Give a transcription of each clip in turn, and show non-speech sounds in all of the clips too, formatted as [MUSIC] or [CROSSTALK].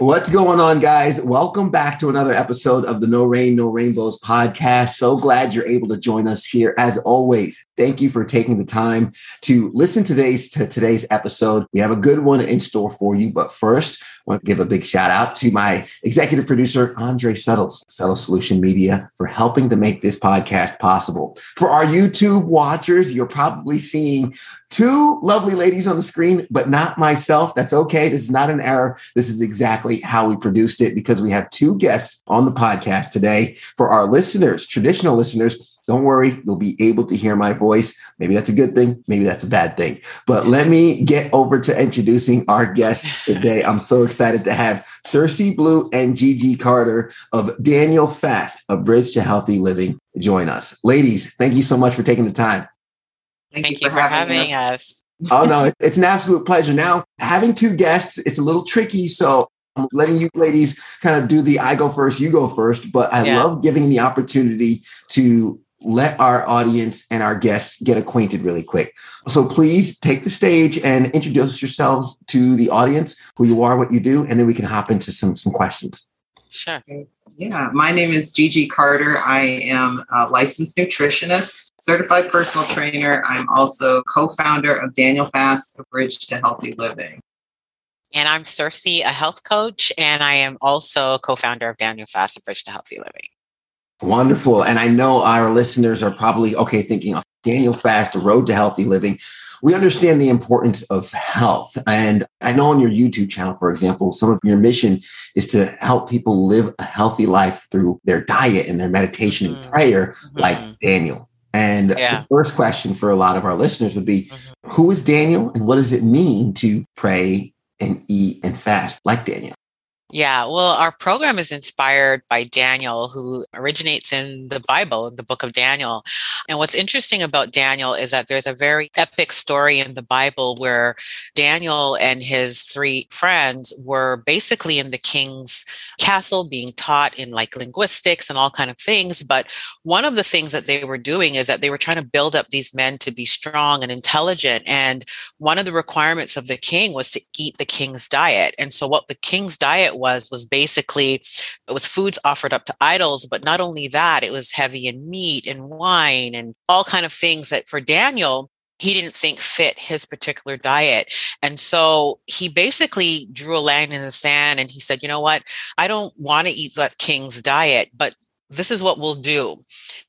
What's going on, guys? Welcome back to another episode of the No Rain, No Rainbows podcast. So glad you're able to join us here. As always, thank you for taking the time to listen today's to today's episode. We have a good one in store for you, but first, want to give a big shout out to my executive producer, Andre Settles, Settle Solution Media, for helping to make this podcast possible. For our YouTube watchers, you're probably seeing two lovely ladies on the screen, but not myself. That's okay. This is not an error. This is exactly how we produced it because we have two guests on the podcast today. For our listeners, traditional listeners, don't worry, you'll be able to hear my voice. Maybe that's a good thing, maybe that's a bad thing. But let me get over to introducing our guests [LAUGHS] today. I'm so excited to have Cersei Blue and Gigi Carter of Daniel Fast, a bridge to healthy living, join us. Ladies, thank you so much for taking the time. Thank, Thank you, for, having, having us. us. oh no, it's an absolute pleasure. Now, having two guests, it's a little tricky. So I'm letting you ladies kind of do the I go first, you go first. But I yeah. love giving the opportunity to let our audience and our guests get acquainted really quick. So please take the stage and introduce yourselves to the audience, who you are, what you do, and then we can hop into some some questions. Sure. Yeah, my name is Gigi Carter. I am a licensed nutritionist, certified personal trainer. I'm also co-founder of Daniel Fast, a bridge to healthy living. And I'm Cersei, a health coach, and I am also co-founder of Daniel Fast, a bridge to healthy living. Wonderful. And I know our listeners are probably okay thinking oh, Daniel Fast, a road to healthy living. We understand the importance of health. And I know on your YouTube channel, for example, some of your mission is to help people live a healthy life through their diet and their meditation mm-hmm. and prayer, mm-hmm. like Daniel. And yeah. the first question for a lot of our listeners would be mm-hmm. Who is Daniel and what does it mean to pray and eat and fast like Daniel? Yeah, well, our program is inspired by Daniel, who originates in the Bible, the book of Daniel. And what's interesting about Daniel is that there's a very epic story in the Bible where Daniel and his three friends were basically in the king's castle being taught in like linguistics and all kind of things. But one of the things that they were doing is that they were trying to build up these men to be strong and intelligent. And one of the requirements of the king was to eat the king's diet. And so what the king's diet was was basically it was foods offered up to idols but not only that it was heavy in meat and wine and all kind of things that for daniel he didn't think fit his particular diet. And so he basically drew a line in the sand and he said, you know what? I don't want to eat that king's diet, but this is what we'll do.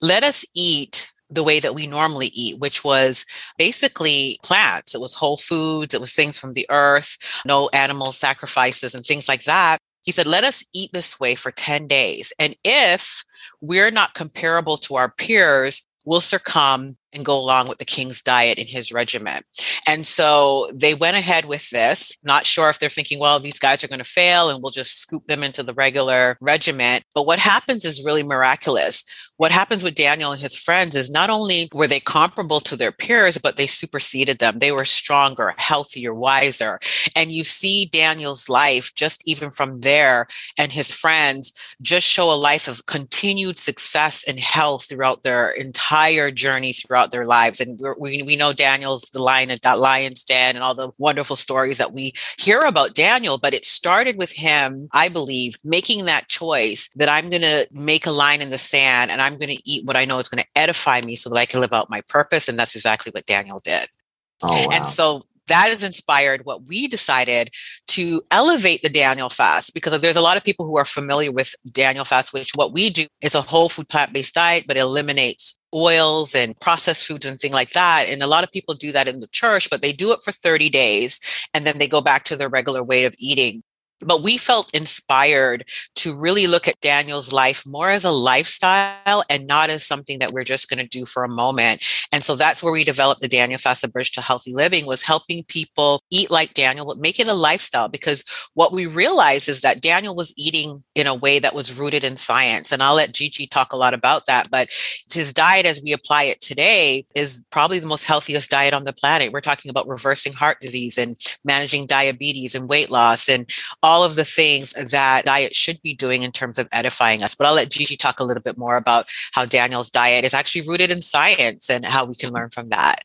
Let us eat the way that we normally eat, which was basically plants. It was whole foods, it was things from the earth, no animal sacrifices and things like that. He said, let us eat this way for 10 days. And if we're not comparable to our peers, we'll succumb and go along with the king's diet in his regiment. And so they went ahead with this, not sure if they're thinking, well, these guys are going to fail and we'll just scoop them into the regular regiment. But what happens is really miraculous what happens with Daniel and his friends is not only were they comparable to their peers, but they superseded them. They were stronger, healthier, wiser. And you see Daniel's life just even from there and his friends just show a life of continued success and health throughout their entire journey throughout their lives. And we, we know Daniel's the lion at that lion's den and all the wonderful stories that we hear about Daniel, but it started with him, I believe, making that choice that I'm going to make a line in the sand and I'm going to eat what I know is going to edify me so that I can live out my purpose. And that's exactly what Daniel did. Oh, wow. And so that has inspired what we decided to elevate the Daniel fast because there's a lot of people who are familiar with Daniel fast, which what we do is a whole food plant based diet, but it eliminates oils and processed foods and things like that. And a lot of people do that in the church, but they do it for 30 days and then they go back to their regular way of eating. But we felt inspired to really look at Daniel's life more as a lifestyle and not as something that we're just going to do for a moment. And so that's where we developed the Daniel Fast Bridge to Healthy Living was helping people eat like Daniel, but make it a lifestyle. Because what we realized is that Daniel was eating in a way that was rooted in science. And I'll let Gigi talk a lot about that. But his diet as we apply it today is probably the most healthiest diet on the planet. We're talking about reversing heart disease and managing diabetes and weight loss and all of the things that diet should be doing in terms of edifying us. But I'll let Gigi talk a little bit more about how Daniel's diet is actually rooted in science and how we can learn from that.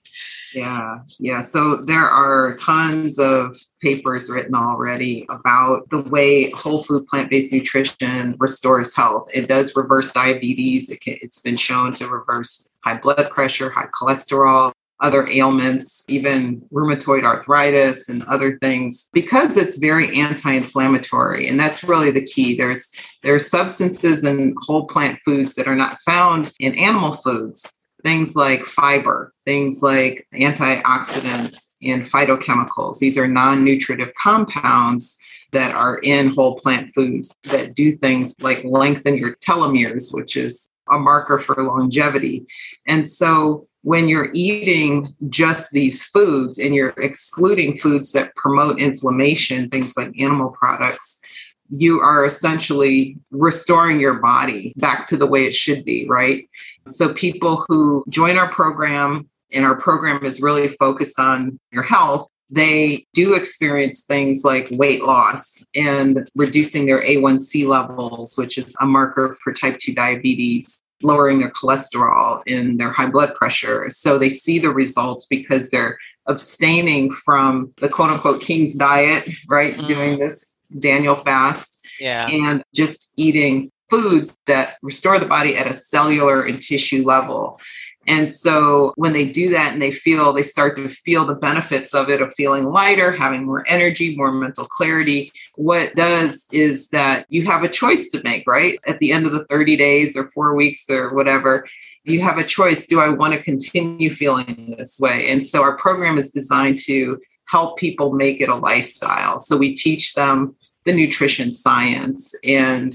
Yeah, yeah. So there are tons of papers written already about the way whole food plant based nutrition restores health. It does reverse diabetes, it can, it's been shown to reverse high blood pressure, high cholesterol, other ailments, even rheumatoid arthritis and other things, because it's very anti-inflammatory. And that's really the key. There's there's substances in whole plant foods that are not found in animal foods. Things like fiber, things like antioxidants and phytochemicals. These are non-nutritive compounds that are in whole plant foods that do things like lengthen your telomeres, which is a marker for longevity. And so when you're eating just these foods and you're excluding foods that promote inflammation, things like animal products, you are essentially restoring your body back to the way it should be, right? So, people who join our program, and our program is really focused on your health, they do experience things like weight loss and reducing their A1C levels, which is a marker for type 2 diabetes lowering their cholesterol and their high blood pressure. So they see the results because they're abstaining from the quote unquote king's diet, right? Mm. Doing this Daniel fast. Yeah. And just eating foods that restore the body at a cellular and tissue level. And so when they do that and they feel, they start to feel the benefits of it, of feeling lighter, having more energy, more mental clarity. What does is that you have a choice to make, right? At the end of the 30 days or four weeks or whatever, you have a choice. Do I want to continue feeling this way? And so our program is designed to help people make it a lifestyle. So we teach them the nutrition science and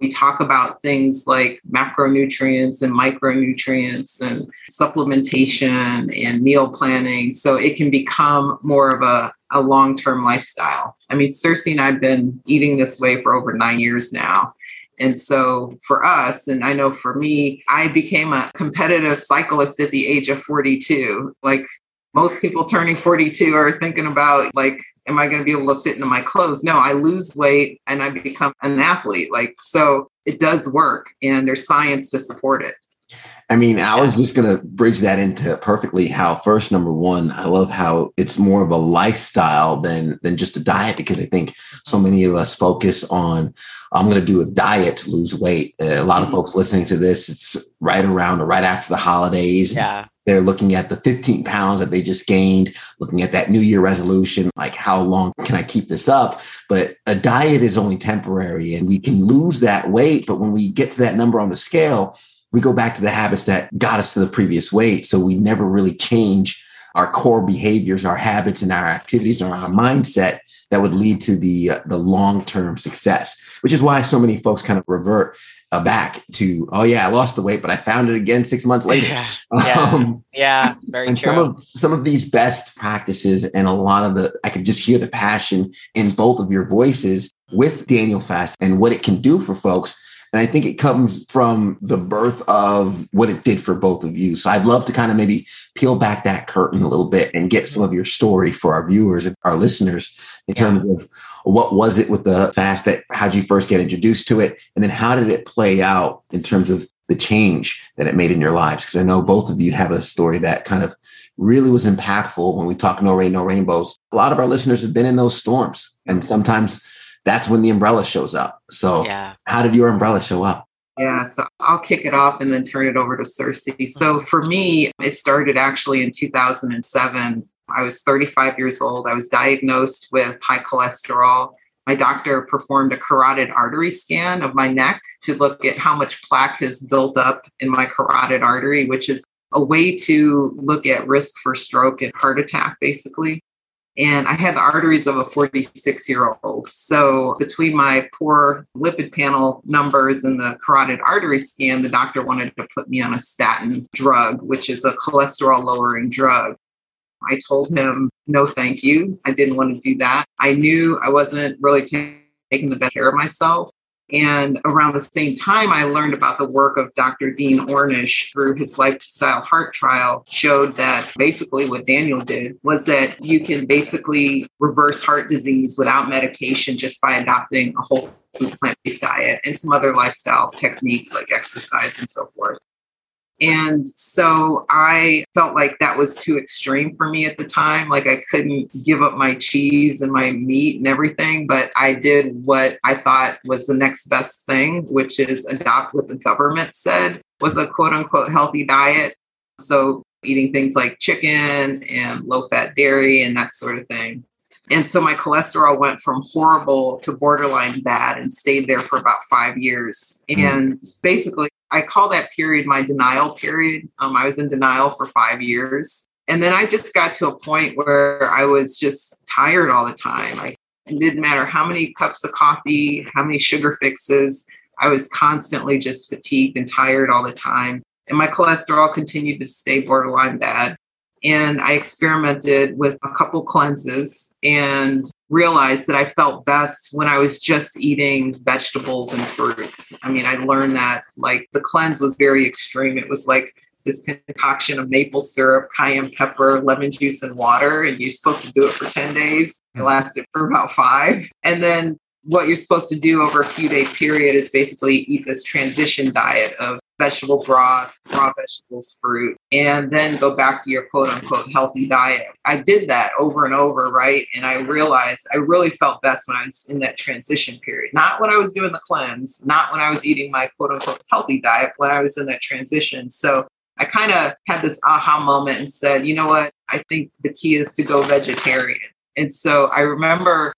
we talk about things like macronutrients and micronutrients and supplementation and meal planning. So it can become more of a, a long term lifestyle. I mean, Circe and I've been eating this way for over nine years now. And so for us, and I know for me, I became a competitive cyclist at the age of 42. Like most people turning 42 are thinking about like am i going to be able to fit into my clothes? No i lose weight and i become an athlete like so it does work and there's science to support it I mean, I was just going to bridge that into perfectly how first number one, I love how it's more of a lifestyle than than just a diet because I think so many of us focus on I'm going to do a diet to lose weight. Uh, a lot of mm-hmm. folks listening to this, it's right around or right after the holidays. Yeah. They're looking at the 15 pounds that they just gained, looking at that new year resolution, like how long can I keep this up? But a diet is only temporary and we can lose that weight. But when we get to that number on the scale, we go back to the habits that got us to the previous weight. So we never really change our core behaviors, our habits, and our activities, or our mindset that would lead to the uh, the long term success. Which is why so many folks kind of revert uh, back to, oh yeah, I lost the weight, but I found it again six months later. Yeah, [LAUGHS] yeah, um, yeah very and true. Some of some of these best practices, and a lot of the, I could just hear the passion in both of your voices with Daniel Fast and what it can do for folks and I think it comes from the birth of what it did for both of you. So I'd love to kind of maybe peel back that curtain a little bit and get some of your story for our viewers and our listeners in terms of what was it with the fast that how'd you first get introduced to it? And then how did it play out in terms of the change that it made in your lives? Because I know both of you have a story that kind of really was impactful when we talk no rain, no rainbows. A lot of our listeners have been in those storms and sometimes that's when the umbrella shows up. So, yeah. how did your umbrella show up? Yeah, so I'll kick it off and then turn it over to Cersei. So, for me, it started actually in 2007. I was 35 years old. I was diagnosed with high cholesterol. My doctor performed a carotid artery scan of my neck to look at how much plaque has built up in my carotid artery, which is a way to look at risk for stroke and heart attack, basically. And I had the arteries of a 46 year old. So, between my poor lipid panel numbers and the carotid artery scan, the doctor wanted to put me on a statin drug, which is a cholesterol lowering drug. I told him, no, thank you. I didn't want to do that. I knew I wasn't really taking the best care of myself. And around the same time, I learned about the work of Dr. Dean Ornish through his lifestyle heart trial, showed that basically what Daniel did was that you can basically reverse heart disease without medication just by adopting a whole plant based diet and some other lifestyle techniques like exercise and so forth. And so I felt like that was too extreme for me at the time. Like I couldn't give up my cheese and my meat and everything, but I did what I thought was the next best thing, which is adopt what the government said was a quote unquote healthy diet. So eating things like chicken and low fat dairy and that sort of thing. And so my cholesterol went from horrible to borderline bad and stayed there for about five years. Hmm. And basically, I call that period my denial period. Um, I was in denial for five years. And then I just got to a point where I was just tired all the time. I, it didn't matter how many cups of coffee, how many sugar fixes, I was constantly just fatigued and tired all the time. And my cholesterol continued to stay borderline bad. And I experimented with a couple cleanses and realized that I felt best when I was just eating vegetables and fruits. I mean, I learned that like the cleanse was very extreme. It was like this concoction of maple syrup, cayenne pepper, lemon juice, and water. And you're supposed to do it for 10 days. It lasted for about five. And then what you're supposed to do over a few day period is basically eat this transition diet of vegetable broth, raw vegetables, fruit, and then go back to your quote unquote healthy diet. I did that over and over, right? And I realized I really felt best when I was in that transition period. Not when I was doing the cleanse, not when I was eating my quote unquote healthy diet, when I was in that transition. So I kind of had this aha moment and said, you know what? I think the key is to go vegetarian. And so I remember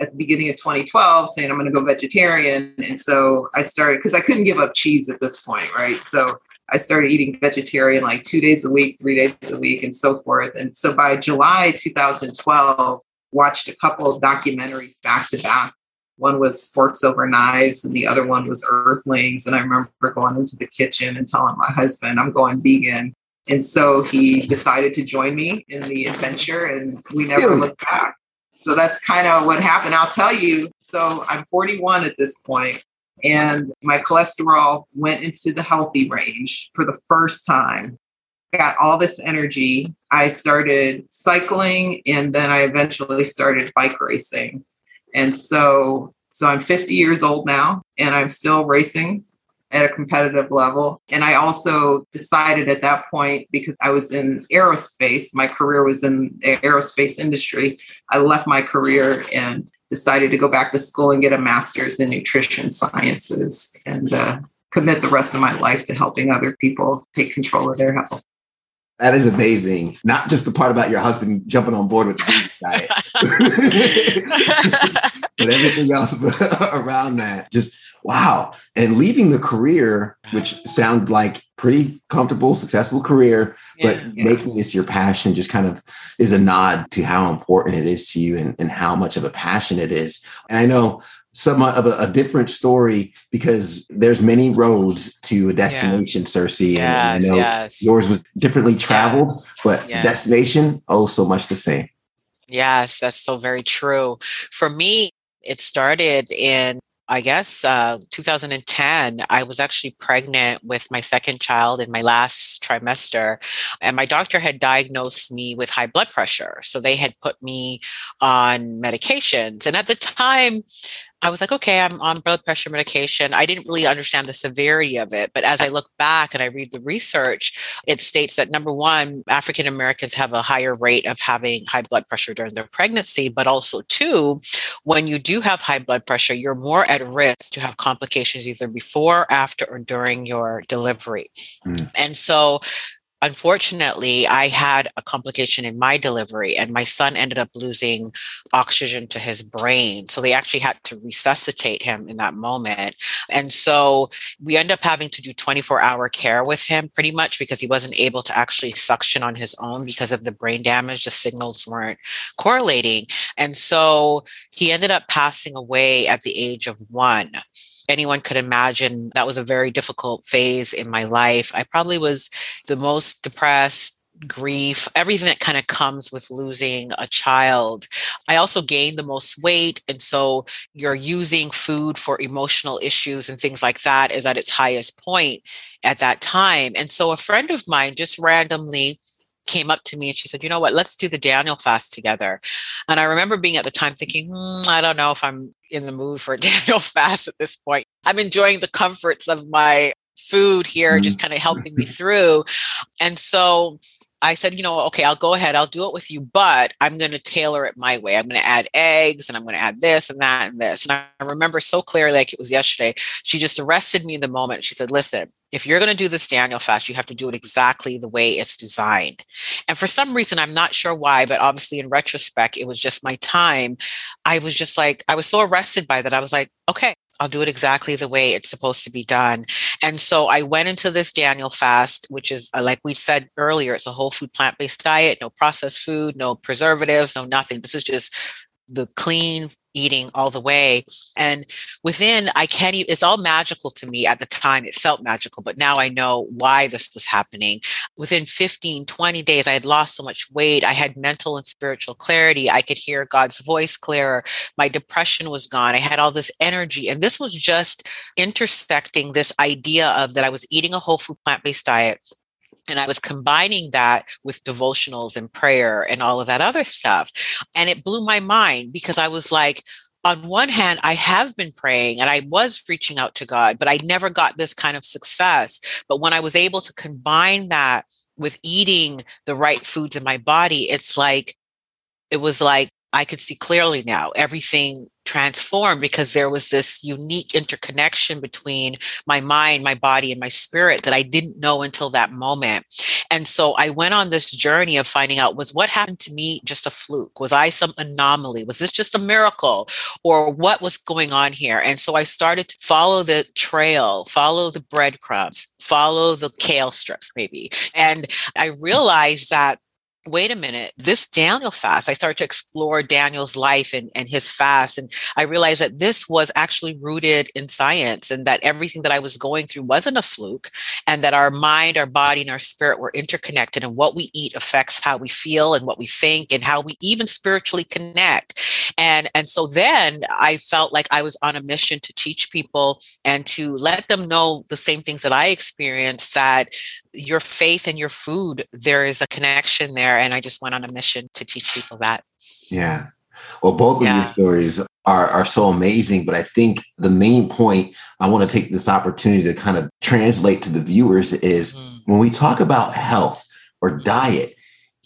at the beginning of 2012 saying I'm going to go vegetarian. And so I started because I couldn't give up cheese at this point, right? So I started eating vegetarian like two days a week, three days a week, and so forth. And so by July 2012, watched a couple of documentaries back to back. One was Forks Over Knives, and the other one was Earthlings. And I remember going into the kitchen and telling my husband, I'm going vegan. And so he decided to join me in the adventure, and we never looked back. So that's kind of what happened. I'll tell you. So I'm 41 at this point, and my cholesterol went into the healthy range for the first time. Got all this energy. I started cycling, and then I eventually started bike racing. And so, so I'm 50 years old now, and I'm still racing at a competitive level. And I also decided at that point, because I was in aerospace, my career was in the aerospace industry, I left my career and decided to go back to school and get a master's in nutrition sciences and uh, commit the rest of my life to helping other people take control of their health. That is amazing. Not just the part about your husband jumping on board with the diet, [LAUGHS] [LAUGHS] but everything else [LAUGHS] around that. Just wow. And leaving the career, which uh-huh. sounded like pretty comfortable, successful career, yeah, but yeah. making this your passion just kind of is a nod to how important it is to you and, and how much of a passion it is. And I know somewhat of a, a different story because there's many roads to a destination, yeah. Cersei. Yes, and I know yes. yours was differently traveled, but destination, oh, so much the same. Yes, that's so very true. For me, it started in I guess uh, 2010, I was actually pregnant with my second child in my last trimester, and my doctor had diagnosed me with high blood pressure. So they had put me on medications. And at the time, I was like, okay, I'm on blood pressure medication. I didn't really understand the severity of it. But as I look back and I read the research, it states that number one, African Americans have a higher rate of having high blood pressure during their pregnancy. But also, two, when you do have high blood pressure, you're more at risk to have complications either before, after, or during your delivery. Mm. And so unfortunately, I had a complication in my delivery, and my son ended up losing oxygen to his brain. So they actually had to resuscitate him in that moment. And so we end up having to do 24 hour care with him pretty much because he wasn't able to actually suction on his own because of the brain damage. The signals weren't correlating. And so he ended up passing away at the age of one anyone could imagine that was a very difficult phase in my life. I probably was the most depressed, grief, everything that kind of comes with losing a child. I also gained the most weight. And so you're using food for emotional issues and things like that is at its highest point at that time. And so a friend of mine just randomly came up to me and she said, You know what, let's do the Daniel fast together. And I remember being at the time thinking, hmm, I don't know if I'm in the mood for a [LAUGHS] Daniel fast at this point. I'm enjoying the comforts of my food here, just mm-hmm. kind of helping me through. And so I said, you know, okay, I'll go ahead, I'll do it with you, but I'm going to tailor it my way. I'm going to add eggs and I'm going to add this and that and this. And I remember so clearly, like it was yesterday, she just arrested me in the moment. She said, listen, if you're going to do this Daniel fast, you have to do it exactly the way it's designed. And for some reason, I'm not sure why, but obviously in retrospect, it was just my time. I was just like, I was so arrested by that. I was like, okay, I'll do it exactly the way it's supposed to be done. And so I went into this Daniel fast, which is uh, like we said earlier, it's a whole food plant based diet, no processed food, no preservatives, no nothing. This is just the clean eating all the way. And within, I can't even, it's all magical to me at the time. It felt magical, but now I know why this was happening. Within 15, 20 days, I had lost so much weight. I had mental and spiritual clarity. I could hear God's voice clearer. My depression was gone. I had all this energy. And this was just intersecting this idea of that I was eating a whole food plant based diet and I was combining that with devotionals and prayer and all of that other stuff. And it blew my mind because I was like, on one hand, I have been praying and I was reaching out to God, but I never got this kind of success. But when I was able to combine that with eating the right foods in my body, it's like, it was like I could see clearly now everything transformed because there was this unique interconnection between my mind, my body, and my spirit that I didn't know until that moment. And so I went on this journey of finding out was what happened to me just a fluke? Was I some anomaly? Was this just a miracle? Or what was going on here? And so I started to follow the trail, follow the breadcrumbs, follow the kale strips, maybe. And I realized that wait a minute, this Daniel fast, I started to explore Daniel's life and, and his fast. And I realized that this was actually rooted in science and that everything that I was going through wasn't a fluke and that our mind, our body, and our spirit were interconnected. And what we eat affects how we feel and what we think and how we even spiritually connect. And, and so then I felt like I was on a mission to teach people and to let them know the same things that I experienced that your faith and your food, there is a connection there. And I just went on a mission to teach people that. Yeah. Well, both of yeah. your stories are, are so amazing, but I think the main point I want to take this opportunity to kind of translate to the viewers is mm. when we talk about health or diet,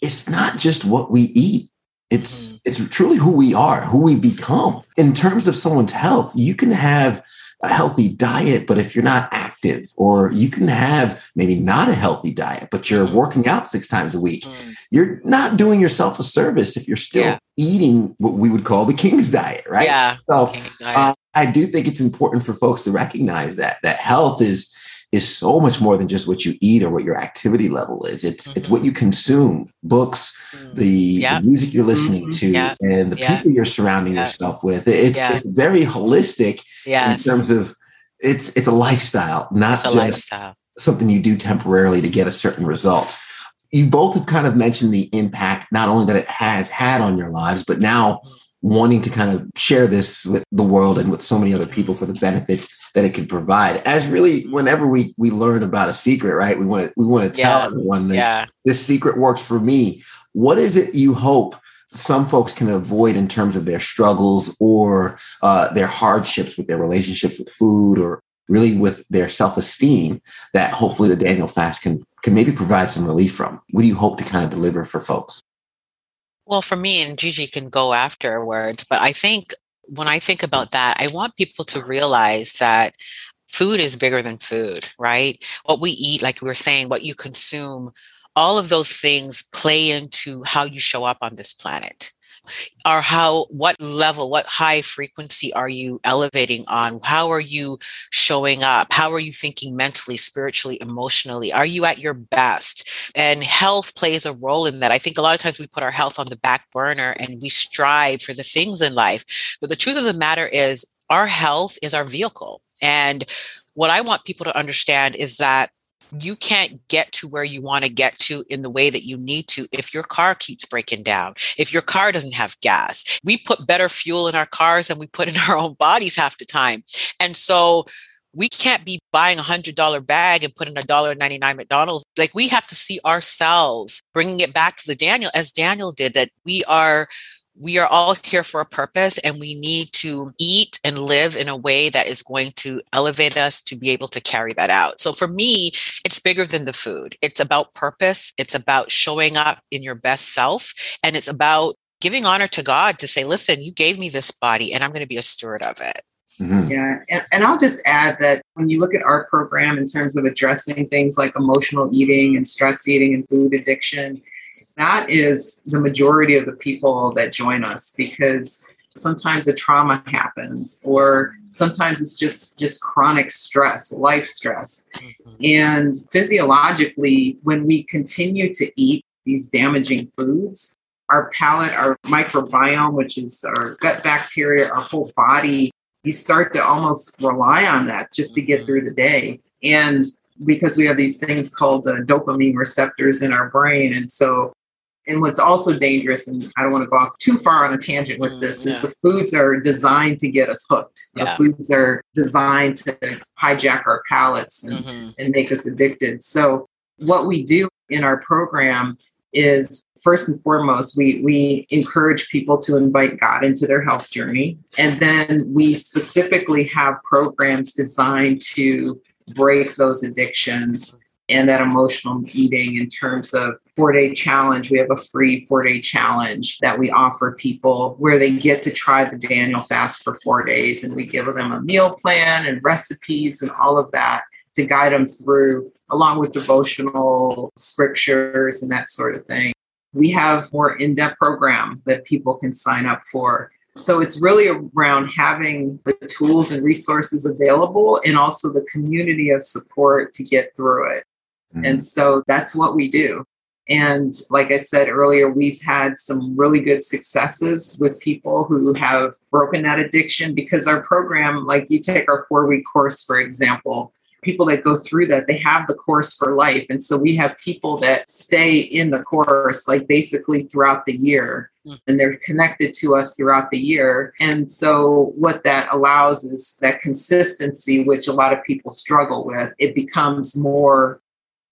it's not just what we eat. It's mm. it's truly who we are, who we become. In terms of someone's health, you can have a healthy diet, but if you're not active, or you can have maybe not a healthy diet, but you're mm. working out six times a week, mm. you're not doing yourself a service if you're still yeah. eating what we would call the king's diet, right? Yeah. So uh, I do think it's important for folks to recognize that that health is is so much more than just what you eat or what your activity level is. It's mm-hmm. it's what you consume, books, mm. the, yep. the, music you're listening mm-hmm. to, yep. and the yep. people you're surrounding yourself with. It's, it's very holistic yes. in terms of it's it's a lifestyle, not it's a lifestyle. something you do temporarily to get a certain result. You both have kind of mentioned the impact not only that it has had on your lives, but now wanting to kind of share this with the world and with so many other people for the benefits that it can provide. As really, whenever we we learn about a secret, right? We want to we want to tell yeah. everyone that yeah. this secret works for me. What is it you hope some folks can avoid in terms of their struggles or uh, their hardships with their relationships with food or really with their self-esteem that hopefully the Daniel fast can can maybe provide some relief from? What do you hope to kind of deliver for folks? Well, for me, and Gigi can go afterwards, but I think when I think about that, I want people to realize that food is bigger than food, right? What we eat, like we were saying, what you consume all of those things play into how you show up on this planet or how what level what high frequency are you elevating on? How are you showing up? How are you thinking mentally spiritually emotionally? Are you at your best? And health plays a role in that. I think a lot of times we put our health on the back burner and we strive for the things in life. But the truth of the matter is our health is our vehicle. And what i want people to understand is that you can't get to where you want to get to in the way that you need to if your car keeps breaking down, if your car doesn't have gas. We put better fuel in our cars than we put in [LAUGHS] our own bodies half the time. And so we can't be buying a hundred dollar bag and putting a dollar 99 McDonald's. Like we have to see ourselves bringing it back to the Daniel as Daniel did that we are we are all here for a purpose and we need to eat and live in a way that is going to elevate us to be able to carry that out. So for me, it's bigger than the food. It's about purpose. It's about showing up in your best self. And it's about giving honor to God to say, listen, you gave me this body and I'm going to be a steward of it. Mm-hmm. Yeah. And, and I'll just add that when you look at our program in terms of addressing things like emotional eating and stress eating and food addiction, that is the majority of the people that join us because sometimes a trauma happens or sometimes it's just just chronic stress life stress mm-hmm. and physiologically when we continue to eat these damaging foods our palate our microbiome which is our gut bacteria our whole body you start to almost rely on that just to get mm-hmm. through the day and because we have these things called uh, dopamine receptors in our brain and so and what's also dangerous, and I don't want to go off too far on a tangent with mm, this, yeah. is the foods are designed to get us hooked. Yeah. The foods are designed to hijack our palates and, mm-hmm. and make us addicted. So, what we do in our program is first and foremost, we, we encourage people to invite God into their health journey. And then we specifically have programs designed to break those addictions and that emotional eating in terms of four day challenge. We have a free four day challenge that we offer people where they get to try the Daniel fast for four days. And we give them a meal plan and recipes and all of that to guide them through, along with devotional scriptures and that sort of thing. We have more in depth program that people can sign up for. So it's really around having the tools and resources available and also the community of support to get through it. Mm-hmm. And so that's what we do. And like I said earlier, we've had some really good successes with people who have broken that addiction because our program, like you take our four week course, for example, people that go through that, they have the course for life. And so we have people that stay in the course, like basically throughout the year, mm. and they're connected to us throughout the year. And so what that allows is that consistency, which a lot of people struggle with, it becomes more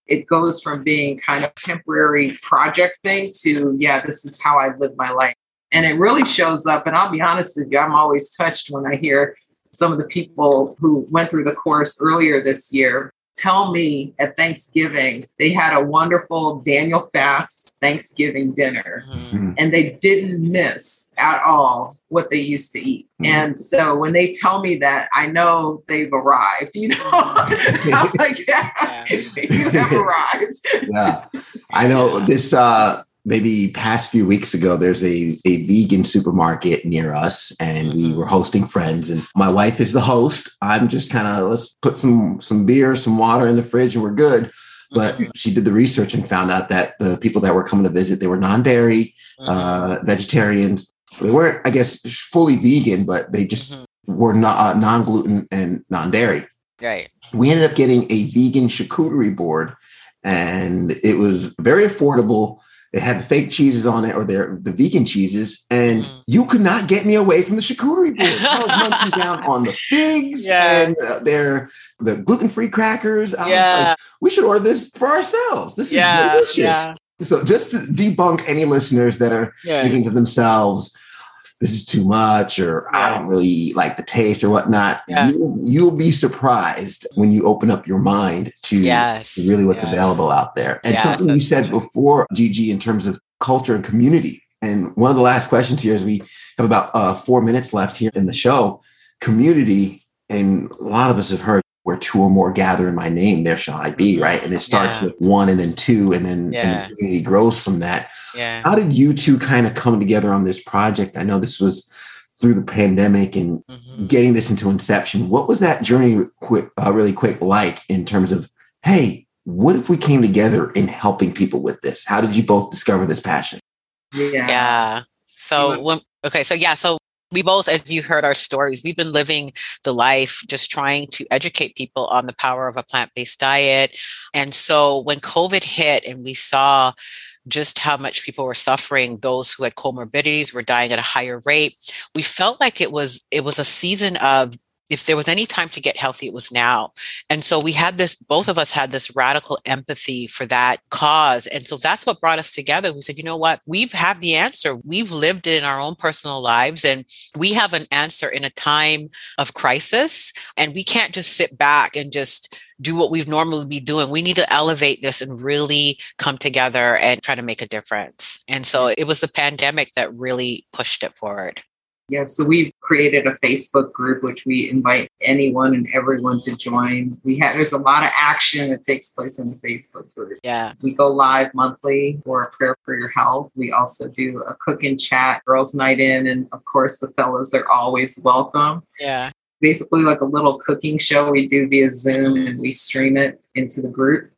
it goes from being kind of temporary project thing to yeah this is how i live my life. And it really shows up and i'll be honest with you i'm always touched when i hear some of the people who went through the course earlier this year tell me at Thanksgiving they had a wonderful Daniel Fast Thanksgiving dinner mm-hmm. and they didn't miss at all what they used to eat. Mm-hmm. And so when they tell me that, I know they've arrived, you know? [LAUGHS] I'm like, yeah, [LAUGHS] you have arrived. yeah. I know this uh maybe past few weeks ago there's a, a vegan supermarket near us and we mm-hmm. were hosting friends and my wife is the host i'm just kind of let's put some some beer some water in the fridge and we're good but mm-hmm. she did the research and found out that the people that were coming to visit they were non-dairy mm-hmm. uh, vegetarians they weren't i guess fully vegan but they just mm-hmm. were not uh, non-gluten and non-dairy right we ended up getting a vegan charcuterie board and it was very affordable it had fake cheeses on it or their the vegan cheeses, and mm. you could not get me away from the charcuterie board. I was [LAUGHS] munching down on the figs yeah. and uh, their the gluten free crackers. I yeah. was like, we should order this for ourselves. This is delicious. Yeah. So just to debunk any listeners that are thinking to themselves, this is too much or I don't really like the taste or whatnot. Yeah. You, you'll be surprised when you open up your mind to yes. really what's yes. available out there. And something you said before, Gigi, in terms of culture and community. And one of the last questions here is we have about uh, four minutes left here in the show. Community, and a lot of us have heard where two or more gather in my name, there shall I be, mm-hmm. right? And it starts yeah. with one and then two, and then yeah. and the community grows from that. Yeah. How did you two kind of come together on this project? I know this was through the pandemic and mm-hmm. getting this into inception. What was that journey quick, uh, really quick like in terms of, hey, what if we came together in helping people with this? How did you both discover this passion? Yeah. Yeah. So when, okay, so yeah, so we both, as you heard our stories, we've been living the life just trying to educate people on the power of a plant based diet. And so when COVID hit and we saw just how much people were suffering those who had comorbidities were dying at a higher rate we felt like it was it was a season of if there was any time to get healthy, it was now. And so we had this, both of us had this radical empathy for that cause. And so that's what brought us together. We said, you know what? We've had the answer. We've lived it in our own personal lives and we have an answer in a time of crisis. And we can't just sit back and just do what we've normally be doing. We need to elevate this and really come together and try to make a difference. And so mm. it was the pandemic that really pushed it forward. Yeah, so we've created a Facebook group which we invite anyone and everyone to join. We have there's a lot of action that takes place in the Facebook group. Yeah. We go live monthly for a prayer for your health. We also do a cook and chat, girls night in, and of course the fellows are always welcome. Yeah. Basically like a little cooking show we do via Zoom and we stream it into the group.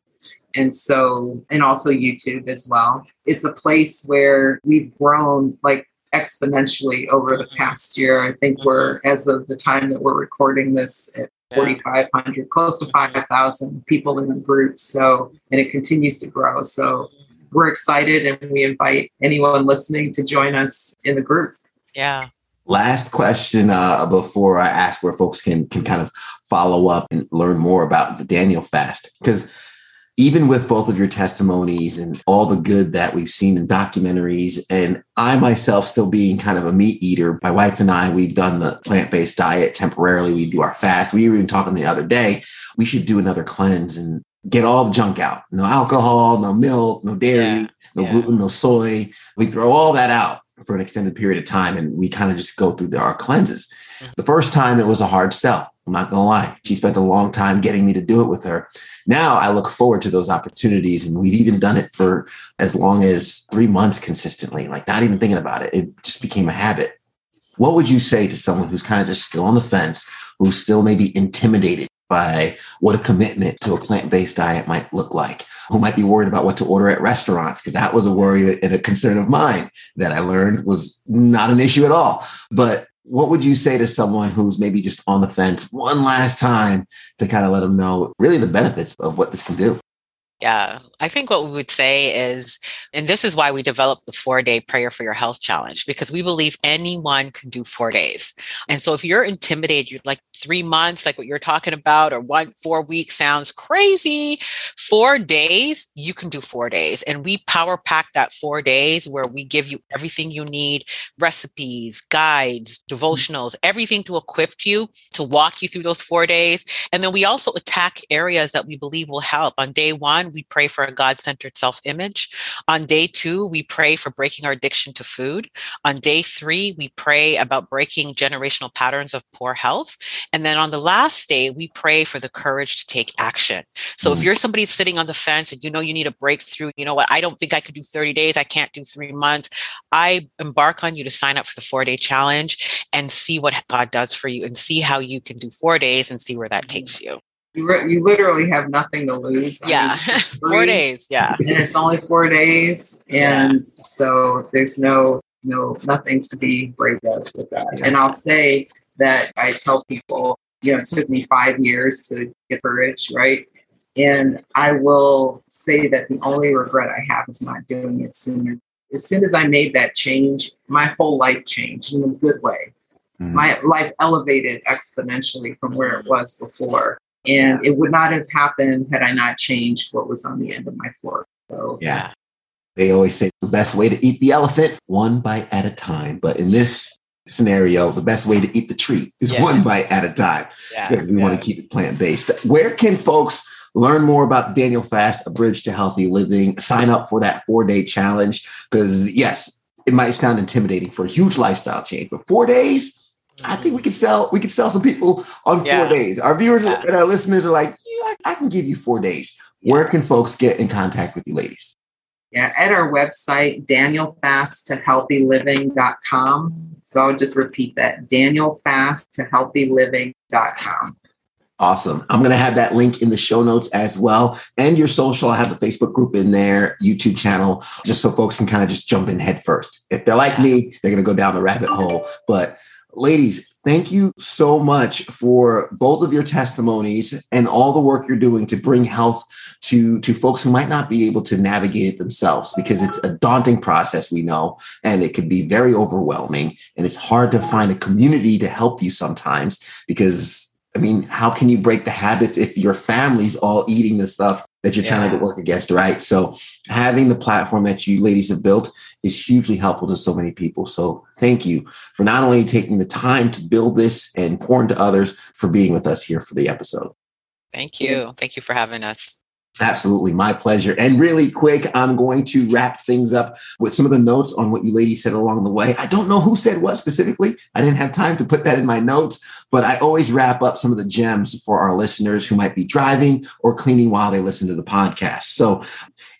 And so, and also YouTube as well. It's a place where we've grown like exponentially over the mm-hmm. past year. I think mm-hmm. we're, as of the time that we're recording this, at 4,500, close to 5,000 people in the group. So, and it continues to grow. So, we're excited and we invite anyone listening to join us in the group. Yeah. Last question uh, before I ask where folks can can kind of follow up and learn more about the Daniel fast because even with both of your testimonies and all the good that we've seen in documentaries, and I myself still being kind of a meat eater, my wife and I, we've done the plant based diet temporarily. We do our fast. We were even talking the other day, we should do another cleanse and get all the junk out. No alcohol, no milk, no dairy, yeah. no yeah. gluten, no soy. We throw all that out for an extended period of time and we kind of just go through the, our cleanses. Mm-hmm. The first time it was a hard sell. I'm not gonna lie. She spent a long time getting me to do it with her. Now I look forward to those opportunities, and we've even done it for as long as three months consistently, like not even thinking about it. It just became a habit. What would you say to someone who's kind of just still on the fence, who's still maybe intimidated by what a commitment to a plant-based diet might look like, who might be worried about what to order at restaurants, because that was a worry and a concern of mine that I learned was not an issue at all. But what would you say to someone who's maybe just on the fence one last time to kind of let them know really the benefits of what this can do? Yeah, I think what we would say is, and this is why we developed the four day prayer for your health challenge, because we believe anyone can do four days. And so if you're intimidated, you're like, three months, like what you're talking about, or one, four weeks sounds crazy. Four days, you can do four days. And we power pack that four days where we give you everything you need recipes, guides, mm. devotionals, everything to equip you to walk you through those four days. And then we also attack areas that we believe will help. On day one, we pray for a God centered self image. On day two, we pray for breaking our addiction to food. On day three, we pray about breaking generational patterns of poor health. And then on the last day, we pray for the courage to take action. So mm if you're somebody sitting on the fence and you know you need a breakthrough, you know what, I don't think I could do 30 days, I can't do three months. I embark on you to sign up for the four day challenge and see what God does for you and see how you can do four days and see where that takes you. You, re- you literally have nothing to lose. Yeah. I mean, [LAUGHS] four days. Yeah. And it's only four days. And yeah. so there's no, no, nothing to be brave of with that. Yeah. And I'll say, that I tell people, you know, it took me five years to get courage, right? And I will say that the only regret I have is not doing it sooner. As soon as I made that change, my whole life changed in a good way. Mm-hmm. My life elevated exponentially from where it was before. And it would not have happened had I not changed what was on the end of my fork. So, yeah. They always say the best way to eat the elephant, one bite at a time. But in this scenario, the best way to eat the treat is yeah. one bite at a time because yeah. we yeah. want to keep it plant based. Where can folks learn more about Daniel Fast, a bridge to healthy living? Sign up for that four day challenge because, yes, it might sound intimidating for a huge lifestyle change, but four days, I think we could sell we could sell some people on yeah. four days. Our viewers yeah. and our listeners are like, yeah, I can give you four days. Yeah. Where can folks get in contact with you, ladies? Yeah, at our website, danielfasttohealthyliving.com. So I'll just repeat that danielfasttohealthyliving.com. Awesome. I'm going to have that link in the show notes as well. And your social, I have the Facebook group in there, YouTube channel, just so folks can kind of just jump in head first. If they're like me, they're going to go down the rabbit hole. But ladies, thank you so much for both of your testimonies and all the work you're doing to bring health to, to folks who might not be able to navigate it themselves because it's a daunting process, we know, and it can be very overwhelming. And it's hard to find a community to help you sometimes because I mean, how can you break the habits if your family's all eating the stuff that you're yeah. trying to work against, right? So having the platform that you ladies have built is hugely helpful to so many people. So thank you for not only taking the time to build this and pour into others for being with us here for the episode. Thank you. Thank you for having us. Absolutely, my pleasure. And really quick, I'm going to wrap things up with some of the notes on what you ladies said along the way. I don't know who said what specifically. I didn't have time to put that in my notes, but I always wrap up some of the gems for our listeners who might be driving or cleaning while they listen to the podcast. So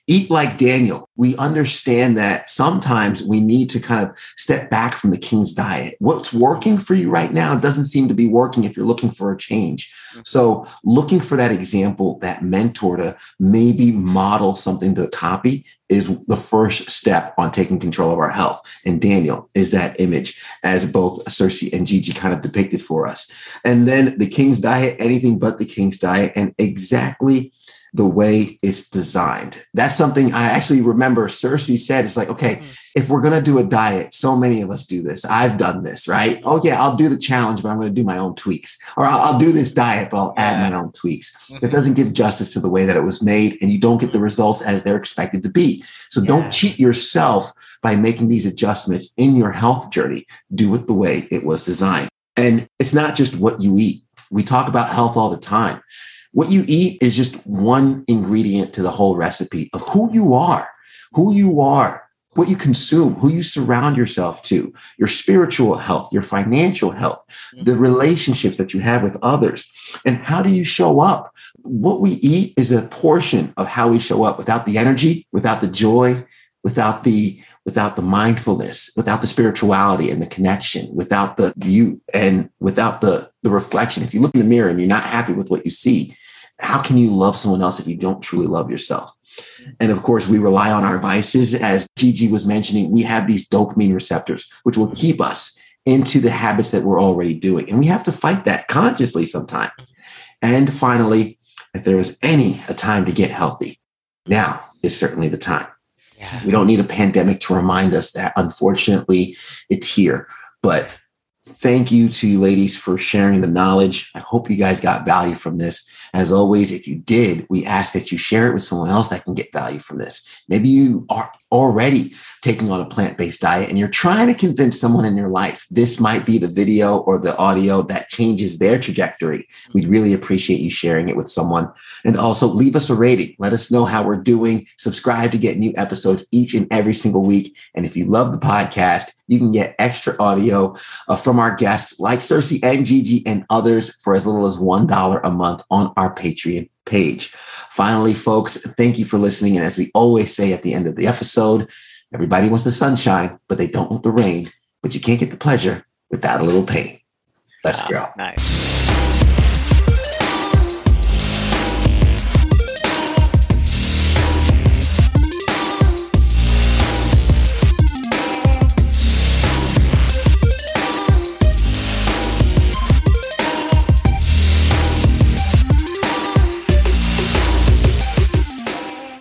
eat like Daniel. We understand that sometimes we need to kind of step back from the king's diet. What's working for you right now doesn't seem to be working if you're looking for a change. Mm-hmm. So, looking for that example, that mentor to maybe model something to copy is the first step on taking control of our health. And Daniel is that image, as both Cersei and Gigi kind of depicted for us. And then the king's diet, anything but the king's diet, and exactly the way it's designed. That's something I actually remember Cersei said. It's like, okay, mm-hmm. if we're going to do a diet, so many of us do this. I've done this, right? Oh, yeah, I'll do the challenge, but I'm going to do my own tweaks. Or I'll, I'll do this diet, but I'll add my own tweaks. Mm-hmm. That doesn't give justice to the way that it was made, and you don't get the mm-hmm. results as they're expected to be. So yeah. don't cheat yourself by making these adjustments in your health journey. Do it the way it was designed. And it's not just what you eat. We talk about health all the time what you eat is just one ingredient to the whole recipe of who you are, who you are, what you consume, who you surround yourself to, your spiritual health, your financial health, mm-hmm. the relationships that you have with others, and how do you show up? What we eat is a portion of how we show up without the energy, without the joy, without the without the mindfulness, without the spirituality and the connection, without the view and without the the reflection. If you look in the mirror and you're not happy with what you see, how can you love someone else if you don't truly love yourself? And of course, we rely on our vices. As Gigi was mentioning, we have these dopamine receptors, which will keep us into the habits that we're already doing. And we have to fight that consciously sometime. And finally, if there is any a time to get healthy, now is certainly the time. Yeah. We don't need a pandemic to remind us that unfortunately it's here. But thank you to you ladies for sharing the knowledge. I hope you guys got value from this. As always, if you did, we ask that you share it with someone else that can get value from this. Maybe you are already taking on a plant based diet and you're trying to convince someone in your life this might be the video or the audio that changes their trajectory, we'd really appreciate you sharing it with someone. And also leave us a rating. Let us know how we're doing. Subscribe to get new episodes each and every single week. And if you love the podcast, you can get extra audio uh, from our guests like Cersei and Gigi and others for as little as $1 a month on our Patreon page. Finally, folks, thank you for listening. And as we always say at the end of the episode, everybody wants the sunshine, but they don't want the rain. But you can't get the pleasure without a little pain. Let's oh, go. Nice.